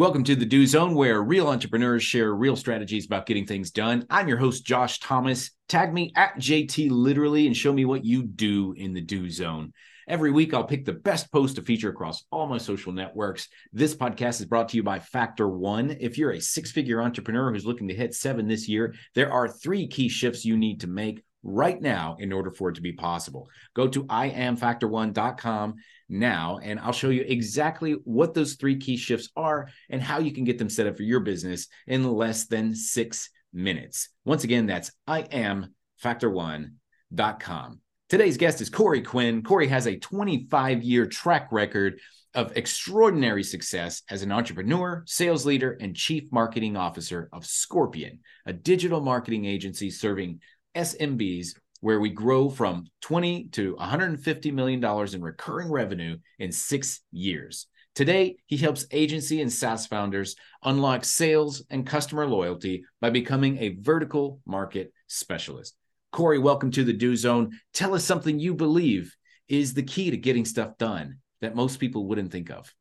Welcome to the Do Zone, where real entrepreneurs share real strategies about getting things done. I'm your host, Josh Thomas. Tag me at JT Literally and show me what you do in the Do Zone. Every week, I'll pick the best post to feature across all my social networks. This podcast is brought to you by Factor One. If you're a six figure entrepreneur who's looking to hit seven this year, there are three key shifts you need to make right now in order for it to be possible. Go to iamfactor1.com now, and I'll show you exactly what those three key shifts are and how you can get them set up for your business in less than six minutes. Once again, that's iamfactor1.com. Today's guest is Corey Quinn. Corey has a 25 year track record of extraordinary success as an entrepreneur, sales leader, and chief marketing officer of Scorpion, a digital marketing agency serving SMBs where we grow from 20 to 150 million dollars in recurring revenue in 6 years. Today, he helps agency and SaaS founders unlock sales and customer loyalty by becoming a vertical market specialist. Corey, welcome to the Do Zone. Tell us something you believe is the key to getting stuff done that most people wouldn't think of.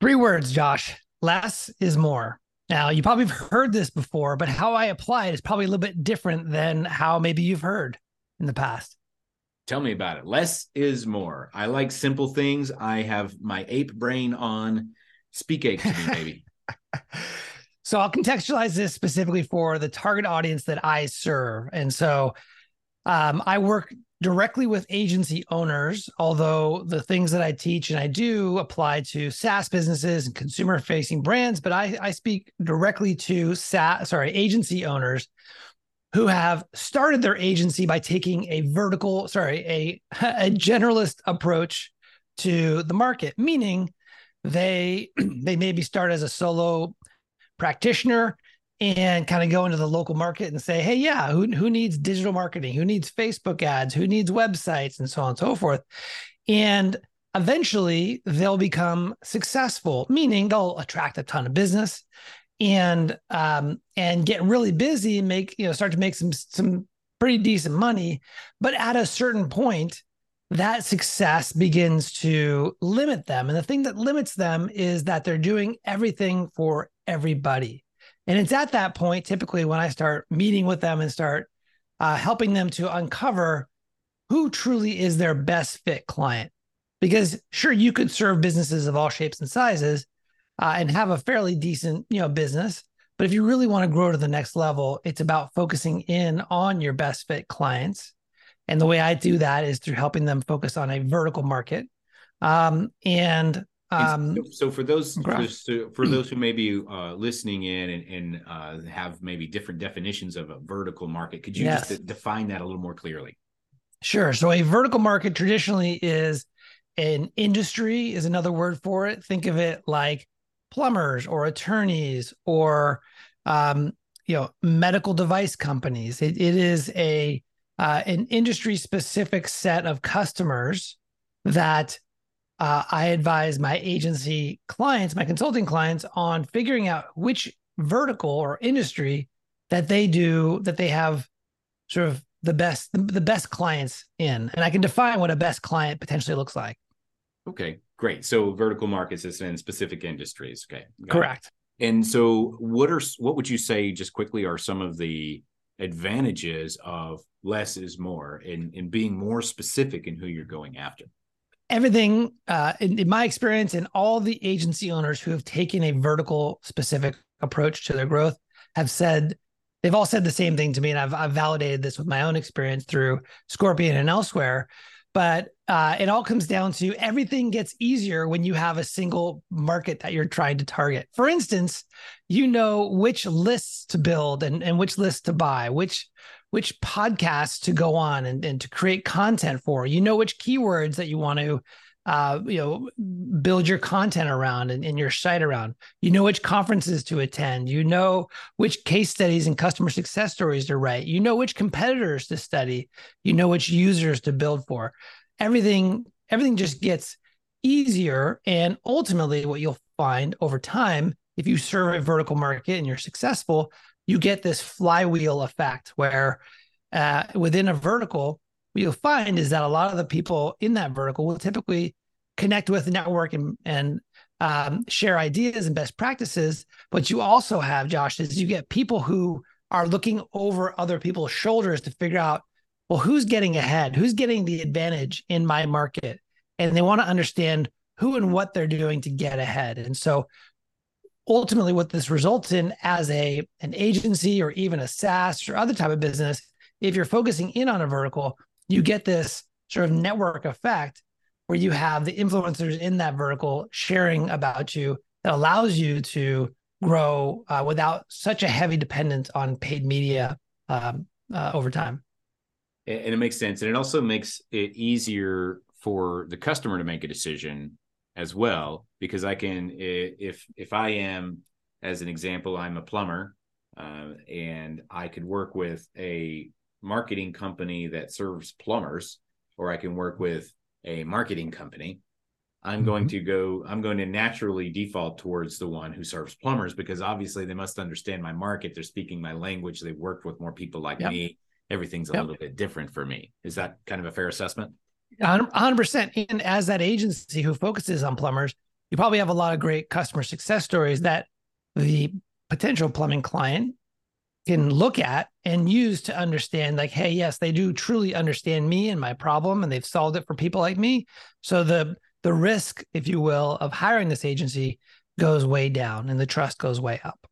Three words, Josh. Less is more. Now, you probably have heard this before, but how I apply it is probably a little bit different than how maybe you've heard in the past. Tell me about it. Less is more. I like simple things. I have my ape brain on. Speak ape to me, baby. so I'll contextualize this specifically for the target audience that I serve. And so um, I work directly with agency owners, although the things that I teach and I do apply to SaaS businesses and consumer facing brands, but I, I speak directly to SaaS, sorry, agency owners who have started their agency by taking a vertical, sorry, a, a generalist approach to the market, meaning they they maybe start as a solo practitioner and kind of go into the local market and say, hey, yeah, who, who needs digital marketing? Who needs Facebook ads? Who needs websites? And so on and so forth. And eventually they'll become successful, meaning they'll attract a ton of business and um, and get really busy and make, you know, start to make some some pretty decent money. But at a certain point, that success begins to limit them. And the thing that limits them is that they're doing everything for everybody. And it's at that point, typically, when I start meeting with them and start uh, helping them to uncover who truly is their best fit client. Because sure, you could serve businesses of all shapes and sizes uh, and have a fairly decent, you know, business. But if you really want to grow to the next level, it's about focusing in on your best fit clients. And the way I do that is through helping them focus on a vertical market. Um, and um, so for those for, for those who may be uh, listening in and, and uh, have maybe different definitions of a vertical market, could you yes. just define that a little more clearly? Sure. So a vertical market traditionally is an industry is another word for it. Think of it like plumbers or attorneys or um, you know medical device companies. It, it is a uh, an industry specific set of customers that uh, I advise my agency clients, my consulting clients, on figuring out which vertical or industry that they do that they have sort of the best the best clients in, and I can define what a best client potentially looks like. Okay, great. So vertical markets is in specific industries. Okay, correct. It. And so, what are what would you say just quickly are some of the advantages of less is more and, in being more specific in who you're going after? Everything uh, in, in, my experience and all the agency owners who have taken a vertical specific approach to their growth have said they've all said the same thing to me and i've, I've validated this with my own experience through scorpion and elsewhere. But uh, it all comes down to everything gets easier when you have a single market that you're trying to target. For instance you know which lists to build and, and which lists to buy which which podcasts to go on and, and to create content for. You know which keywords that you want to uh, you know, build your content around and, and your site around. You know which conferences to attend. You know which case studies and customer success stories to write. You know which competitors to study. You know which users to build for. Everything, everything just gets easier. And ultimately, what you'll find over time, if you serve a vertical market and you're successful, you get this flywheel effect where uh, within a vertical, what you'll find is that a lot of the people in that vertical will typically connect with, the network, and, and um, share ideas and best practices. But you also have, Josh, is you get people who are looking over other people's shoulders to figure out, well, who's getting ahead? Who's getting the advantage in my market? And they want to understand who and what they're doing to get ahead. And so ultimately what this results in as a an agency or even a SaaS or other type of business, if you're focusing in on a vertical, you get this sort of network effect where you have the influencers in that vertical sharing about you that allows you to grow uh, without such a heavy dependence on paid media um, uh, over time. And it makes sense. And it also makes it easier for the customer to make a decision as well, because I can, if, if I am, as an example, I'm a plumber uh, and I could work with a marketing company that serves plumbers, or I can work with a marketing company, I'm mm-hmm. going to go, I'm going to naturally default towards the one who serves plumbers because obviously they must understand my market. They're speaking my language. They've worked with more people like yep. me. Everything's a yep. little bit different for me. Is that kind of a fair assessment? 100%. And as that agency who focuses on plumbers, you probably have a lot of great customer success stories that the potential plumbing client can look at and use to understand like hey yes they do truly understand me and my problem and they've solved it for people like me so the the risk if you will of hiring this agency goes way down and the trust goes way up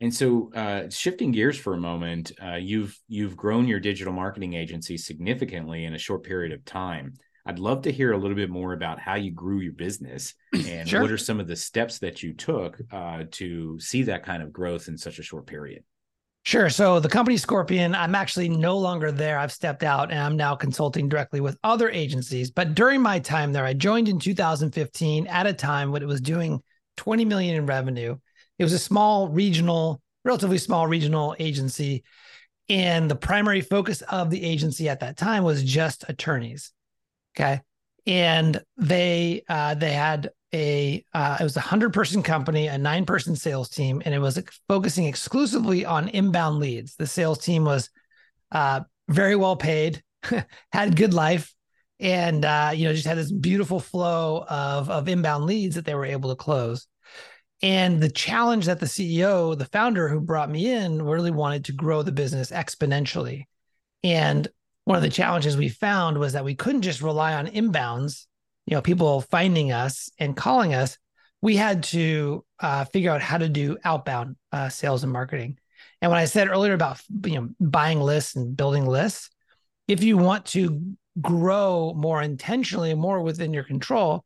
and so uh, shifting gears for a moment uh, you've you've grown your digital marketing agency significantly in a short period of time i'd love to hear a little bit more about how you grew your business and sure. what are some of the steps that you took uh, to see that kind of growth in such a short period Sure. So the company Scorpion, I'm actually no longer there. I've stepped out and I'm now consulting directly with other agencies. But during my time there, I joined in 2015 at a time when it was doing 20 million in revenue. It was a small regional, relatively small regional agency. And the primary focus of the agency at that time was just attorneys. Okay. And they uh, they had a uh, it was a hundred person company, a nine person sales team, and it was focusing exclusively on inbound leads. The sales team was uh, very well paid, had good life, and uh, you know just had this beautiful flow of of inbound leads that they were able to close. And the challenge that the CEO, the founder who brought me in, really wanted to grow the business exponentially. And one of the challenges we found was that we couldn't just rely on inbounds you know people finding us and calling us we had to uh, figure out how to do outbound uh, sales and marketing and when i said earlier about you know buying lists and building lists if you want to grow more intentionally more within your control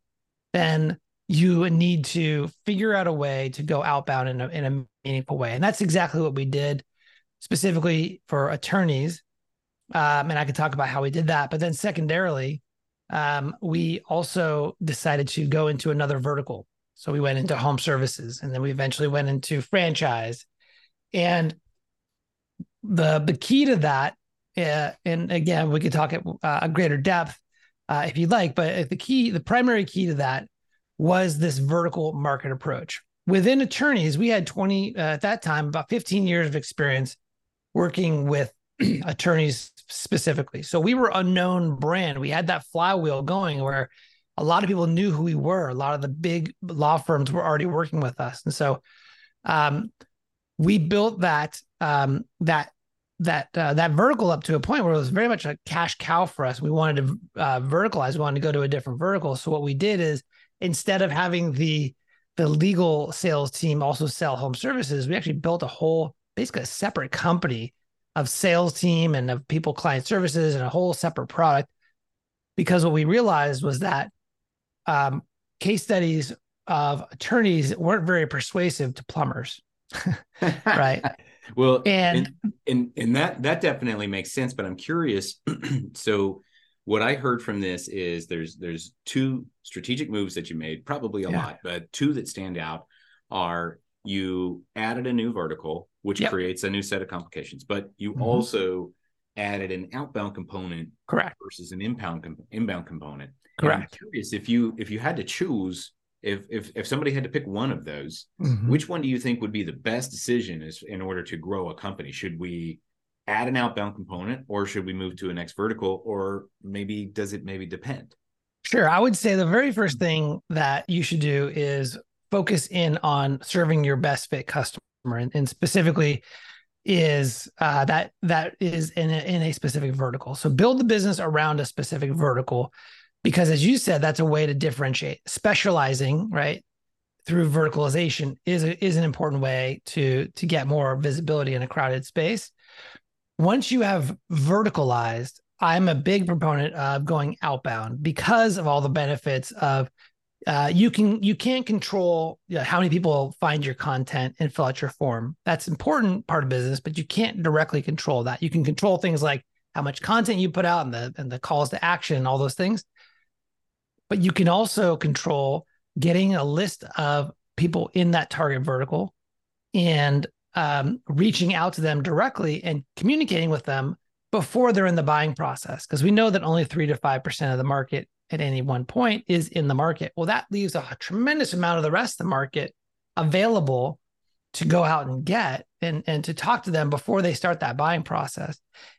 then you need to figure out a way to go outbound in a, in a meaningful way and that's exactly what we did specifically for attorneys um, and i could talk about how we did that but then secondarily um, we also decided to go into another vertical. So we went into home services and then we eventually went into franchise. And the the key to that, uh, and again, we could talk at uh, a greater depth uh, if you'd like, but the key, the primary key to that was this vertical market approach. Within attorneys, we had 20, uh, at that time, about 15 years of experience working with attorneys specifically. So we were a known brand. We had that flywheel going where a lot of people knew who we were. A lot of the big law firms were already working with us, and so um, we built that um, that that uh, that vertical up to a point where it was very much a cash cow for us. We wanted to uh, verticalize. We wanted to go to a different vertical. So what we did is instead of having the the legal sales team also sell home services, we actually built a whole basically a separate company of sales team and of people client services and a whole separate product. Because what we realized was that um, case studies of attorneys weren't very persuasive to plumbers right? Well and, and and and that that definitely makes sense but i'm curious so what i heard from this is there's there's two strategic moves that you made probably a yeah. lot but two that stand out are you added a new vertical which yep. creates a new set of complications. But you mm-hmm. also added an outbound component, correct, versus an inbound com- inbound component. Correct. I'm curious if you if you had to choose. If, if if somebody had to pick one of those, mm-hmm. which one do you think would be the best decision is in order to grow a company? Should we add an outbound component or should we move to a next vertical or maybe does it maybe depend Sure. I would say the very first thing that you should do is focus in on serving your best fit customer and, and specifically is uh, that that is in a, in a specific vertical. So build the business around a specific vertical because as you said that's a way to differentiate. Specializing, right? Through verticalization is a, is an important way to to get more visibility in a crowded space. Once you have verticalized, I'm a big proponent of going outbound because of all the benefits of uh, you can you can't control you know, how many people find your content and fill out your form. That's important part of business, but you can't directly control that. You can control things like how much content you put out and the and the calls to action and all those things. But you can also control getting a list of people in that target vertical and um, reaching out to them directly and communicating with them before they're in the buying process because we know that only 3 to 5% of the market at any one point is in the market. Well, that leaves a tremendous amount of the rest of the market available to go out and get and, and to talk to them before they start that buying process.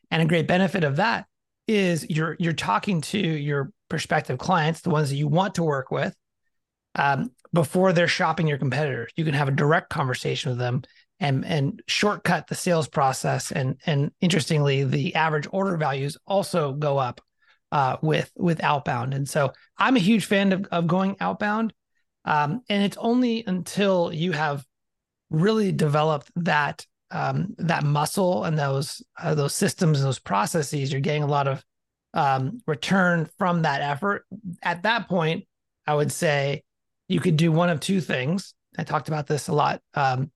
And a great benefit of that is you're you're talking to your prospective clients, the ones that you want to work with, um, before they're shopping your competitors. You can have a direct conversation with them and and shortcut the sales process. And and interestingly, the average order values also go up uh, with with outbound. And so I'm a huge fan of, of going outbound. Um, and it's only until you have really developed that um, that muscle and those uh, those systems and those processes, you're getting a lot of um, return from that effort. At that point, I would say you could do one of two things. I talked about this a lot um,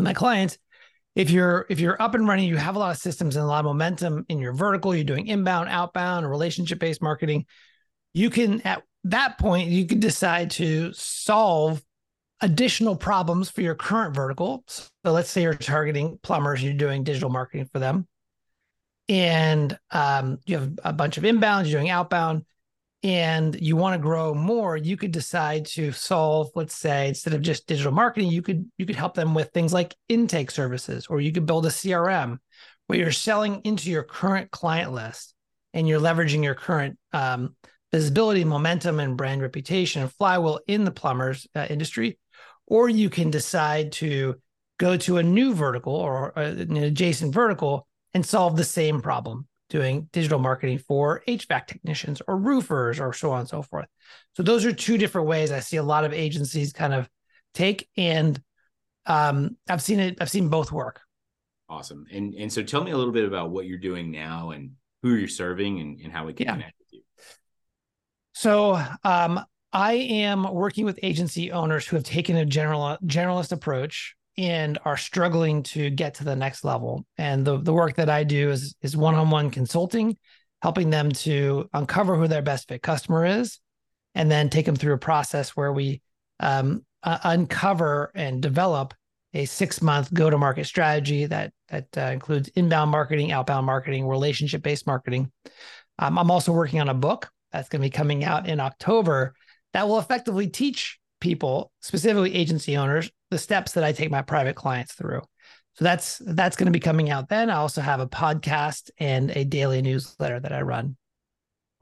with my clients if you're if you're up and running you have a lot of systems and a lot of momentum in your vertical you're doing inbound outbound relationship based marketing you can at that point you can decide to solve additional problems for your current vertical. So let's say you're targeting plumbers you're doing digital marketing for them. And um, you have a bunch of inbound you're doing outbound and you want to grow more you could decide to solve let's say instead of just digital marketing you could you could help them with things like intake services or you could build a crm where you're selling into your current client list and you're leveraging your current um, visibility momentum and brand reputation and flywheel in the plumbers uh, industry. Or you can decide to go to a new vertical or uh, an adjacent vertical and solve the same problem doing digital marketing for HVAC technicians or roofers or so on and so forth. So those are two different ways I see a lot of agencies kind of take and um, I've seen it I've seen both work. Awesome. And and so tell me a little bit about what you're doing now and who you're serving and, and how we can yeah. connect with you. So um, I am working with agency owners who have taken a general generalist approach and are struggling to get to the next level. And the, the work that I do is is one-on-one consulting, helping them to uncover who their best fit customer is, and then take them through a process where we um, uh, uncover and develop a six-month go-to-market strategy that that uh, includes inbound marketing, outbound marketing, relationship-based marketing. Um, I'm also working on a book that's going to be coming out in October that will effectively teach people, specifically agency owners, the steps that I take my private clients through. So that's that's going to be coming out then. I also have a podcast and a daily newsletter that I run.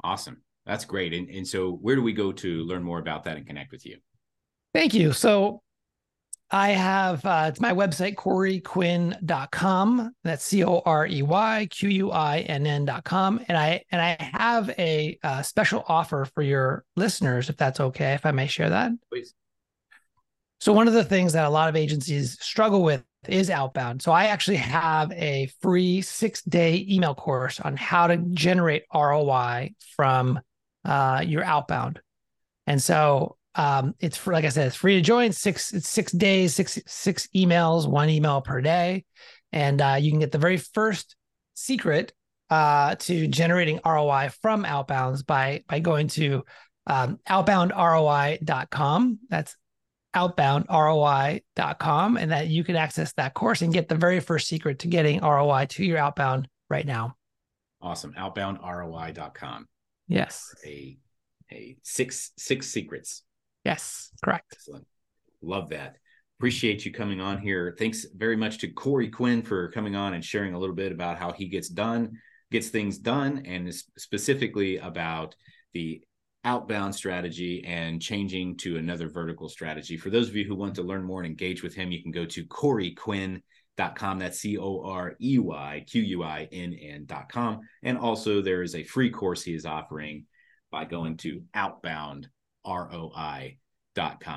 Awesome. That's great. And, and so where do we go to learn more about that and connect with you? Thank you. So I have uh, it's my website, coreyquinn.com. That's C-O-R-E-Y-Q-U-I-N-N.com. And I and I have a uh, special offer for your listeners, if that's okay, if I may share that. Please. So one of the things that a lot of agencies struggle with is outbound. So I actually have a free six day email course on how to generate ROI from uh, your outbound. And so um, it's for, like I said, it's free to join. Six it's six days, six six emails, one email per day, and uh, you can get the very first secret uh, to generating ROI from outbounds by by going to um, outboundroi.com. That's outboundroi.com and that you can access that course and get the very first secret to getting ROI to your outbound right now. Awesome. Outboundroi.com. Yes. A a six six secrets. Yes, correct. Excellent. Love that. Appreciate you coming on here. Thanks very much to Corey Quinn for coming on and sharing a little bit about how he gets done, gets things done, and specifically about the outbound strategy and changing to another vertical strategy. For those of you who want to learn more and engage with him, you can go to coreyquinn.com. That's C O R E Y Q U I N N.com. And also, there is a free course he is offering by going to outbound ROI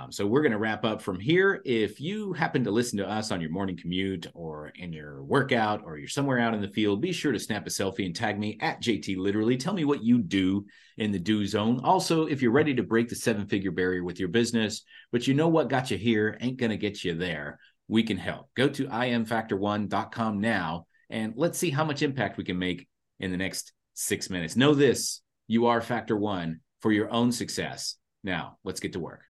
so we're going to wrap up from here. If you happen to listen to us on your morning commute or in your workout or you're somewhere out in the field, be sure to snap a selfie and tag me at JT Literally. Tell me what you do in the do zone. Also, if you're ready to break the seven figure barrier with your business, but you know what got you here ain't going to get you there, we can help. Go to imfactor1.com now and let's see how much impact we can make in the next six minutes. Know this you are Factor One for your own success. Now, let's get to work.